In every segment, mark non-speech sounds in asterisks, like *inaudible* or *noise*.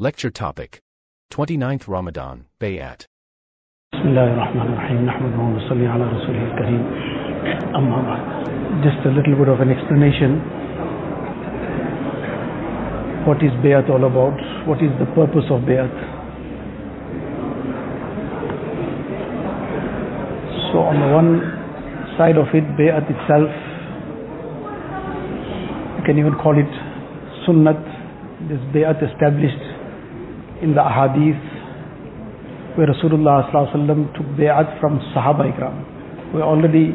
Lecture topic 29th Ramadan, Bayat. Just a little bit of an explanation. What is Bayat all about? What is the purpose of Bayat? So, on the one side of it, Bayat itself, you can even call it Sunnat, this Bayat established in the ahadith where Rasulullah took bayat from Sahaba Ikram, who were already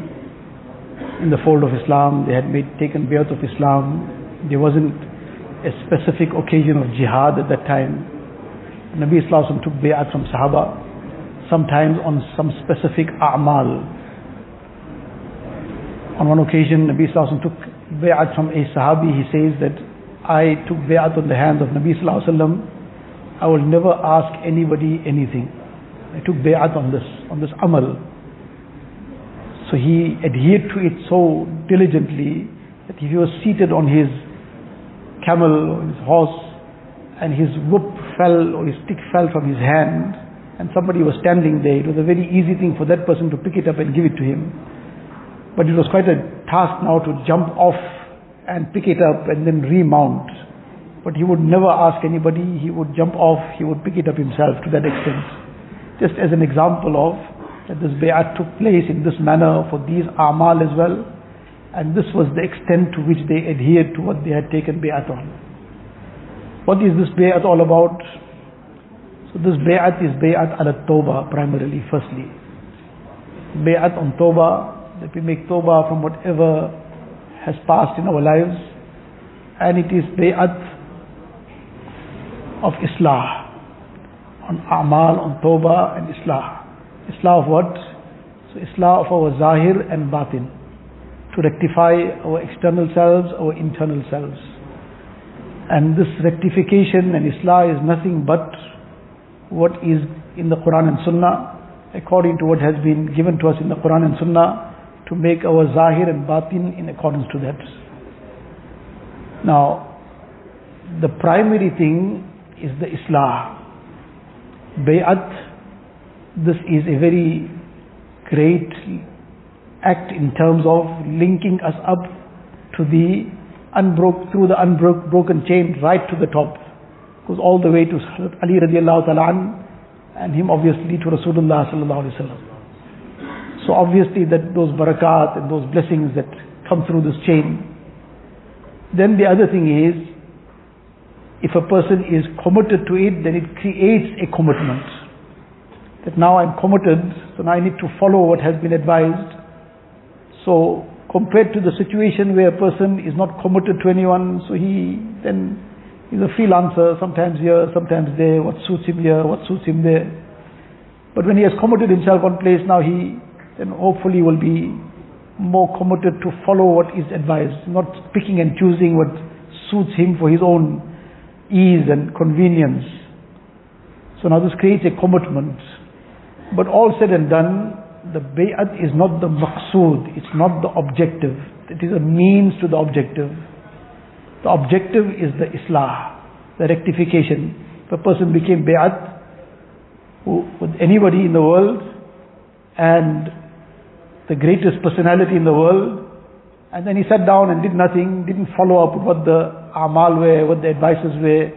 in the fold of Islam, they had made, taken bayat of Islam, there wasn't a specific occasion of jihad at that time. Nabi Islam took bayat from Sahaba, sometimes on some specific a'mal. On one occasion, Nabi Islam took bayat from a Sahabi, he says that I took bayat on the hands of Nabi Sallallahu I will never ask anybody anything. I took bay'at on this, on this amal. So he adhered to it so diligently that if he was seated on his camel or his horse and his whip fell or his stick fell from his hand and somebody was standing there, it was a very easy thing for that person to pick it up and give it to him. But it was quite a task now to jump off and pick it up and then remount. But he would never ask anybody, he would jump off, he would pick it up himself to that extent just as an example of that this bay'at took place in this manner for these amal as well and this was the extent to which they adhered to what they had taken bay'at on. What is this bay'at all about? So this bay'at is bay'at ala tawbah primarily firstly. Bay'at on tawbah, that we make tawbah from whatever has passed in our lives and it is bay'at of islah on amal, on tawbah and islah. Islah of what? So islah of our zahir and batin. To rectify our external selves, our internal selves. And this rectification and islah is nothing but what is in the Quran and Sunnah, according to what has been given to us in the Quran and Sunnah, to make our zahir and batin in accordance to that. Now, the primary thing is the islah bay'at, this is a very great act in terms of linking us up to the unbroke, through the unbroken chain right to the top. Goes all the way to Ali radiallahu ta'ala and him obviously to Rasulullah sallallahu alaihi wasallam. So obviously that those barakat and those blessings that come through this chain. Then the other thing is, if a person is committed to it, then it creates a commitment. That now I'm committed, so now I need to follow what has been advised. So compared to the situation where a person is not committed to anyone, so he then is a freelancer, sometimes here, sometimes there, what suits him here, what suits him there. But when he has committed himself one place, now he then hopefully will be more committed to follow what is advised, not picking and choosing what suits him for his own ease and convenience. So now this creates a commitment. But all said and done, the bay'at is not the maqsood, it's not the objective. It is a means to the objective. The objective is the islah, the rectification. If a person became bay'at with anybody in the world and the greatest personality in the world, and then he sat down and did nothing, didn't follow up with what the amal were, what the advices were,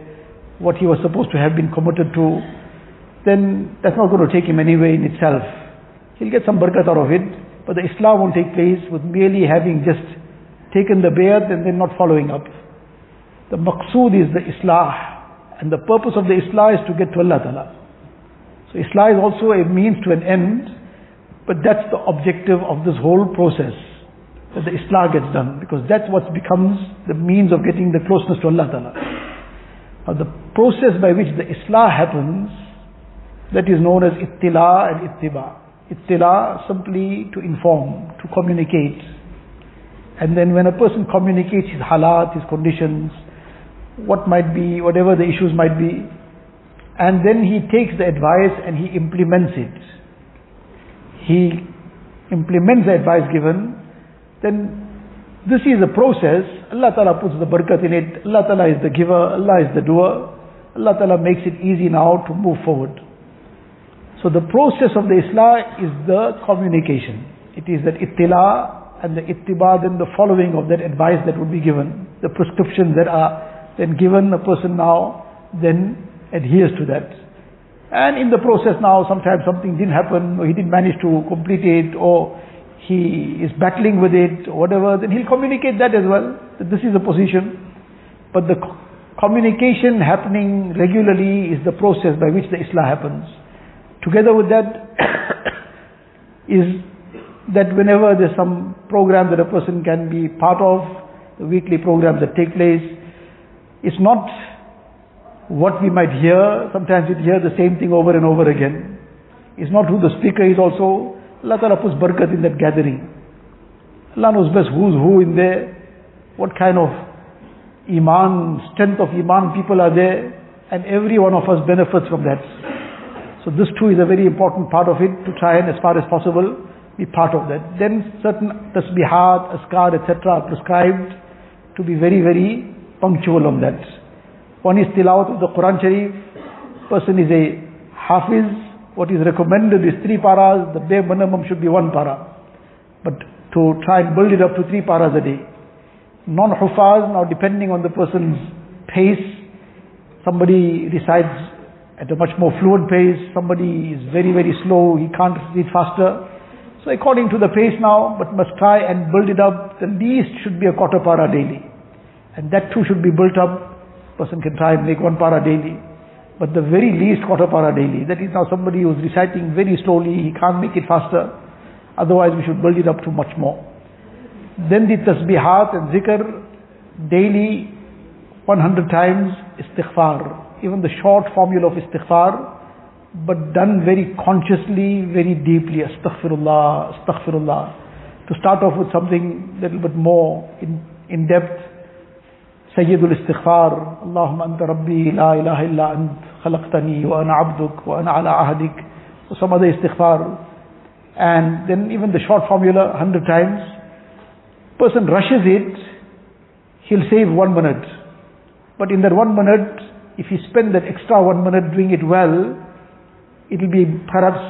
what he was supposed to have been committed to, then that's not going to take him anywhere in itself. He'll get some barakat out of it, but the islah won't take place with merely having just taken the bayat and then not following up. The maqsood is the islah, and the purpose of the islah is to get to Allah Ta'ala. So islah is also a means to an end, but that's the objective of this whole process that the Islah gets done because that's what becomes the means of getting the closeness to Allah Ta'ala. Now the process by which the Islah happens, that is known as ittila and ittiba. Ittila simply to inform, to communicate. And then when a person communicates his halat, his conditions, what might be, whatever the issues might be, and then he takes the advice and he implements it. He implements the advice given then this is a process. Allah Ta'ala puts the barakat in it. Allah Ta'ala is the giver. Allah is the doer. Allah Ta'ala makes it easy now to move forward. So the process of the Islah is the communication. It is that ittila and the ittiba, then the following of that advice that would be given, the prescriptions that are then given, a person now then adheres to that. And in the process now, sometimes something didn't happen, or he didn't manage to complete it, or he is battling with it, whatever, then he'll communicate that as well, that this is the position. But the communication happening regularly is the process by which the Islah happens. Together with that *coughs* is that whenever there's some program that a person can be part of, the weekly programs that take place, it's not what we might hear. Sometimes we hear the same thing over and over again. It's not who the speaker is also. Allah Ta'ala puts barakat in that gathering. Allah knows best who's who in there, what kind of Iman, strength of Iman people are there, and every one of us benefits from that. So this too is a very important part of it, to try and as far as possible be part of that. Then certain tasbihat, azkar, etc. are prescribed to be very, very punctual on that. One is tilawat of the Quran Sharif, person is a hafiz, what is recommended is three paras, the bare minimum should be one para. But to try and build it up to three paras a day non-hufaz, now depending on the person's pace, somebody recites at a much more fluent pace, somebody is very, very slow, he can't read faster. So according to the pace now, but must try and build it up, the least should be a quarter para daily. And that too should be built up. Person can try and make one para daily. But the very least quarter para daily. That is now somebody who's reciting very slowly, he can't make it faster. Otherwise we should build it up to much more. Then the tasbihat and zikr daily 100 times istighfar. Even the short formula of istighfar, but done very consciously, very deeply. Astaghfirullah, astaghfirullah. To start off with something a little bit more in, in depth. سيد الاستغفار اللهم أنت ربي لا إله إلا أنت خلقتني وأنا عبدك وأنا على عهدك some other istighfar and then even the short formula 100 times person rushes it, he'll save one minute. But in that one minute, if he spend that extra one minute doing it well, it'll be perhaps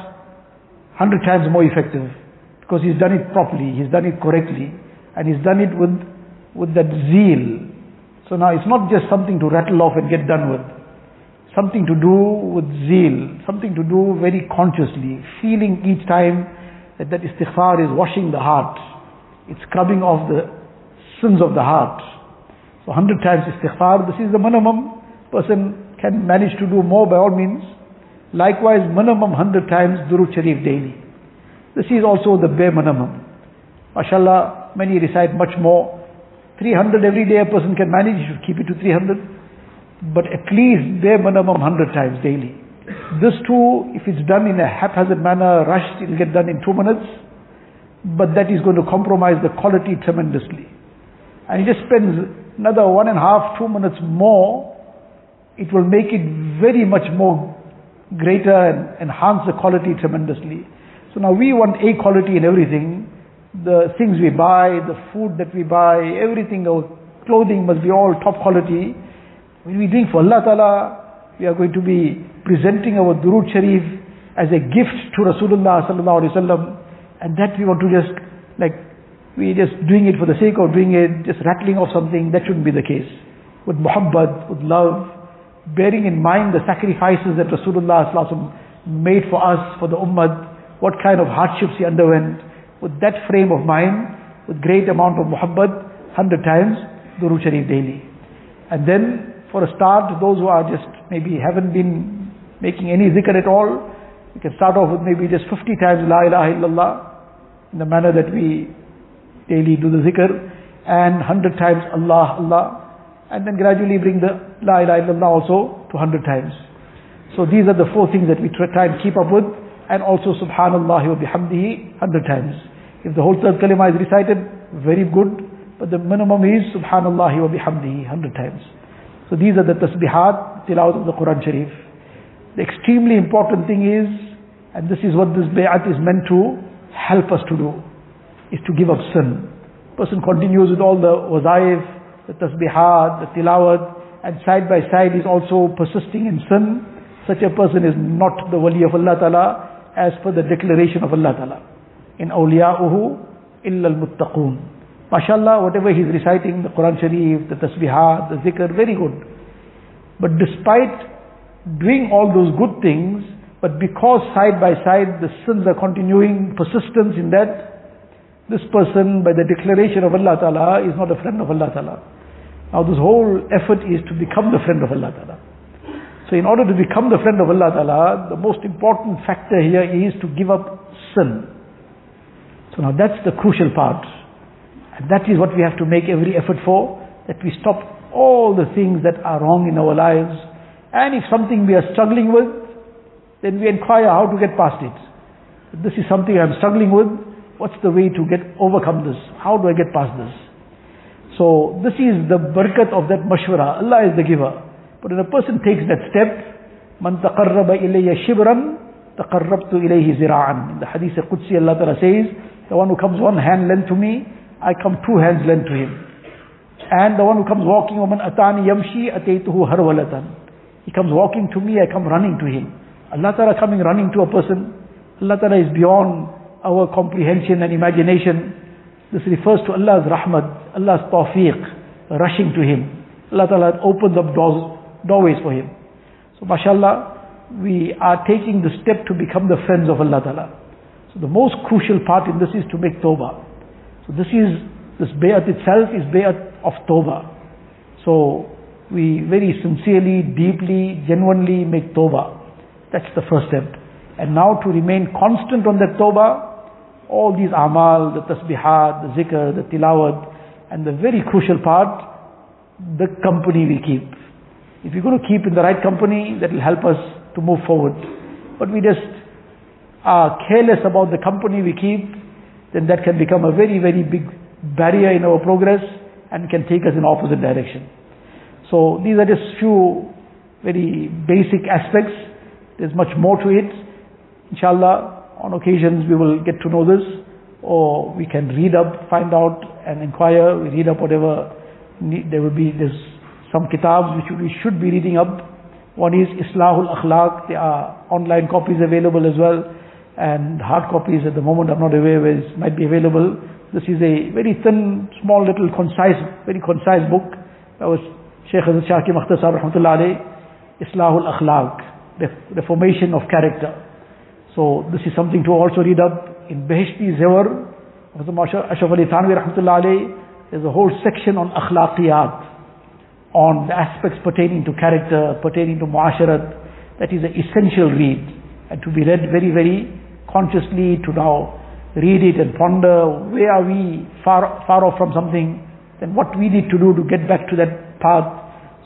hundred times more effective. Because he's done it properly, he's done it correctly, and he's done it with, with that zeal. So now it's not just something to rattle off and get done with. Something to do with zeal, something to do very consciously, feeling each time that that istighfar is washing the heart it's scrubbing off the sins of the heart. So 100 times istighfar, this is the minimum. Person can manage to do more by all means. Likewise, minimum 100 times Durud Sharif daily. This is also the bare minimum. MashaAllah, many recite much more. 300 every day a person can manage, you should keep it to 300. But at least bare minimum 100 times daily. This too, if it's done in a haphazard manner, rushed, it'll get done in two minutes but that is going to compromise the quality tremendously. And he just spends another one and a half, two minutes more, it will make it very much more greater and enhance the quality tremendously. So now we want A quality in everything. The things we buy, the food that we buy, everything, our clothing must be all top quality. When we drink for Allah Ta'ala, we are going to be presenting our Durud Sharif as a gift to Rasulullah Sallallahu Alaihi Wasallam and that we want to just, like, we're just doing it for the sake of doing it, just rattling off something, that shouldn't be the case. With muhabbat, with love, bearing in mind the sacrifices that Rasulullah made for us, for the ummah, what kind of hardships he underwent, with that frame of mind, with great amount of muhabbat, hundred times, Durud Sharif daily. And then, for a start, those who are just, maybe haven't been making any zikr at all, you can start off with maybe just 50 times La ilaha illallah in the manner that we daily do the zikr and 100 times Allah, Allah and then gradually bring the La ilaha illallah also to 100 times. So these are the four things that we try and keep up with and also Subhanallah wa bihamdihi 100 times. If the whole third kalima is recited, very good, but the minimum is Subhanallah wa bihamdihi 100 times. So these are the tasbihat, tilawat of the Quran Sharif. The extremely important thing is, and this is what this bay'at is meant to help us to do, is to give up sin. Person continues with all the wazaif, the tasbihat, the tilawat, and side by side is also persisting in sin, such a person is not the wali of Allah Ta'ala as per the declaration of Allah Ta'ala. In awliya'uhu illa al-muttaqun. MashaAllah, whatever he's reciting, the Quran Sharif, the tasbihat, the zikr, very good. But despite doing all those good things, but because side by side the sins are continuing, persistence in that, this person by the declaration of Allah Ta'ala is not a friend of Allah Ta'ala. Now this whole effort is to become the friend of Allah Ta'ala. So in order to become the friend of Allah Ta'ala, the most important factor here is to give up sin. So now that's the crucial part. And that is what we have to make every effort for, that we stop all the things that are wrong in our lives. And if something we are struggling with, then we inquire how to get past it. This is something I'm struggling with. What's the way to get overcome this? How do I get past this? So this is the barakat of that mashwara. Allah is the giver. But when a person takes that step, man taqarraba ilayya shibran, taqarrabtu ilayhi zira'an. In the hadith of Qudsi Allah says, the one who comes one hand lent to me, I come two hands lent to him. And the one who comes walking, وَمَنْ أَتَانِ يَمْشِي أَتَيْتُهُ هَرْوَلَةً He comes walking to me, I come running to him. Allah Ta'ala coming running to a person, Allah Ta'ala is beyond our comprehension and imagination. This refers to Allah's rahmat, Allah's tawfiq, rushing to Him. Allah Ta'ala opens up doors, doorways for Him. So mashallah, we are taking the step to become the friends of Allah Ta'ala. So the most crucial part in this is to make tawbah. So this is, this bayat itself is bayat of tawbah. So we very sincerely, deeply, genuinely make tawbah. That's the first step. And now to remain constant on that tawbah, all these amal, the tasbihat, the zikr, the tilawat, and the very crucial part, the company we keep. If you're going to keep in the right company, that will help us to move forward. But we just are careless about the company we keep, then that can become a very, very big barrier in our progress and can take us in opposite direction. So these are just few very basic aspects. There's much more to it. Inshallah, on occasions we will get to know this, or we can read up, find out and inquire. We read up whatever there will be. There's some kitabs which we should be reading up. One is Islahul Akhlaq. There are online copies available as well, and hard copies at the moment. I'm not aware where it might be available. This is a very thin, small, little, concise, very concise book. That was Sheikh Hazrat Shah Hakim Akhtar Sahib Rahmatullah alayh, Islahul Akhlaq, the, formation of character. So this is something to also read up in Beheshti Zewar the Ashraf Ali alayhi. There's a whole section on akhlaqiyat, on the aspects pertaining to character, pertaining to muasharat. That is an essential read and to be read very, very consciously to now read it and ponder where are we far, far off from something, then what we need to do to get back to that path.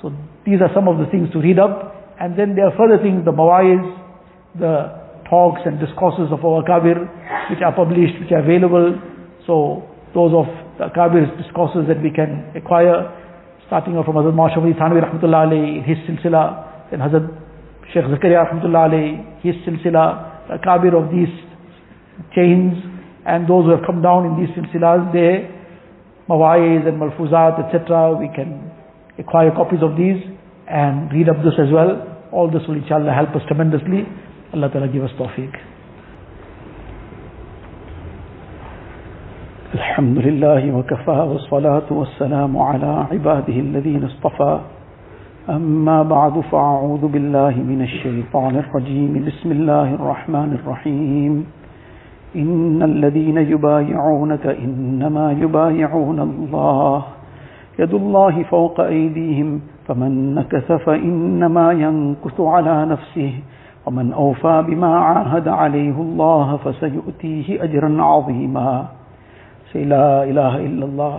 So these are some of the things to read up. And then there are further things, the mawaiz, the talks and discourses of our Kabir, which are published, which are available. So those of the Kabir's discourses that we can acquire, starting off from Hazrat Mashawali Thanwi Rahmatullah alayhi, his silsila, then Hazrat Sheikh Zakaria Rahmatullah his silsila, the Kabir of these chains, and those who have come down in these silsilas, their mawaiz and malfuzat, etc. We can acquire copies of these and read up this as well. All this will inshallah help us tremendously. الله تعالى give us توفيق الحمد لله وكفى والصلاة والسلام على عباده الذين اصطفى أما بعد فأعوذ بالله من الشيطان الرجيم. بسم الله الرحمن الرحيم. إن الذين يبايعونك إنما يبايعون الله. يد الله فوق أيديهم. فمن نكث فإنما ينكث على نفسه. ومن أوفى بما عاهد عليه الله فسيؤتيه أجرا عظيما. لا إله إلا الله.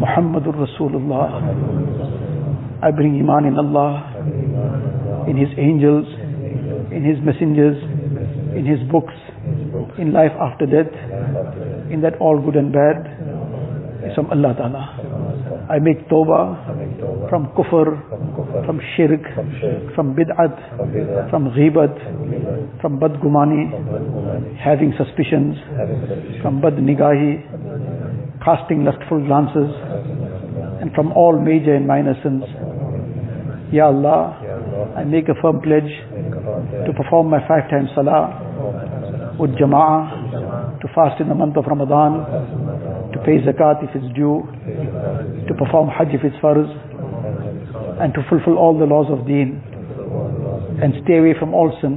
محمد رسول الله. I bring iman in Allah, in His angels, in His messengers, in His books, in life after death, in that all good and bad is from Allah Ta'ala. I make tawbah from kufr, from shirk, from bid'at, from ghibat, from badgumani, having suspicions, from bad nigahi, casting lustful glances, and from all major and minor sins. Ya Allah, I make a firm pledge to perform my five times salah with jama'ah, to fast in the month of Ramadan, to pay zakat if it's due, to perform hajj if it's farz, and to fulfill all the laws of deen, and stay away from all sin.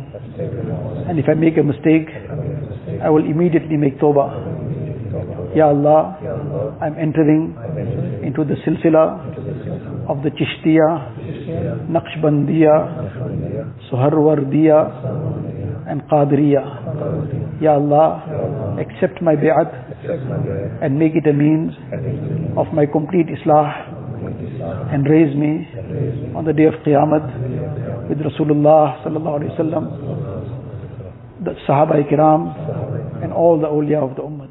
And if I make a mistake, I will immediately make tawbah. Ya Allah, I'm entering into the silsila of the Chishtiya, Naqshbandiya, Suharwardiya, and Qadriya. Ya Allah, accept my bi'at and make it a means of my complete islah and raise me on the day of Qiyamah with Rasulullah sallallahu alaihi wasallam, the Sahaba kiram, and all the awliya of the Ummah.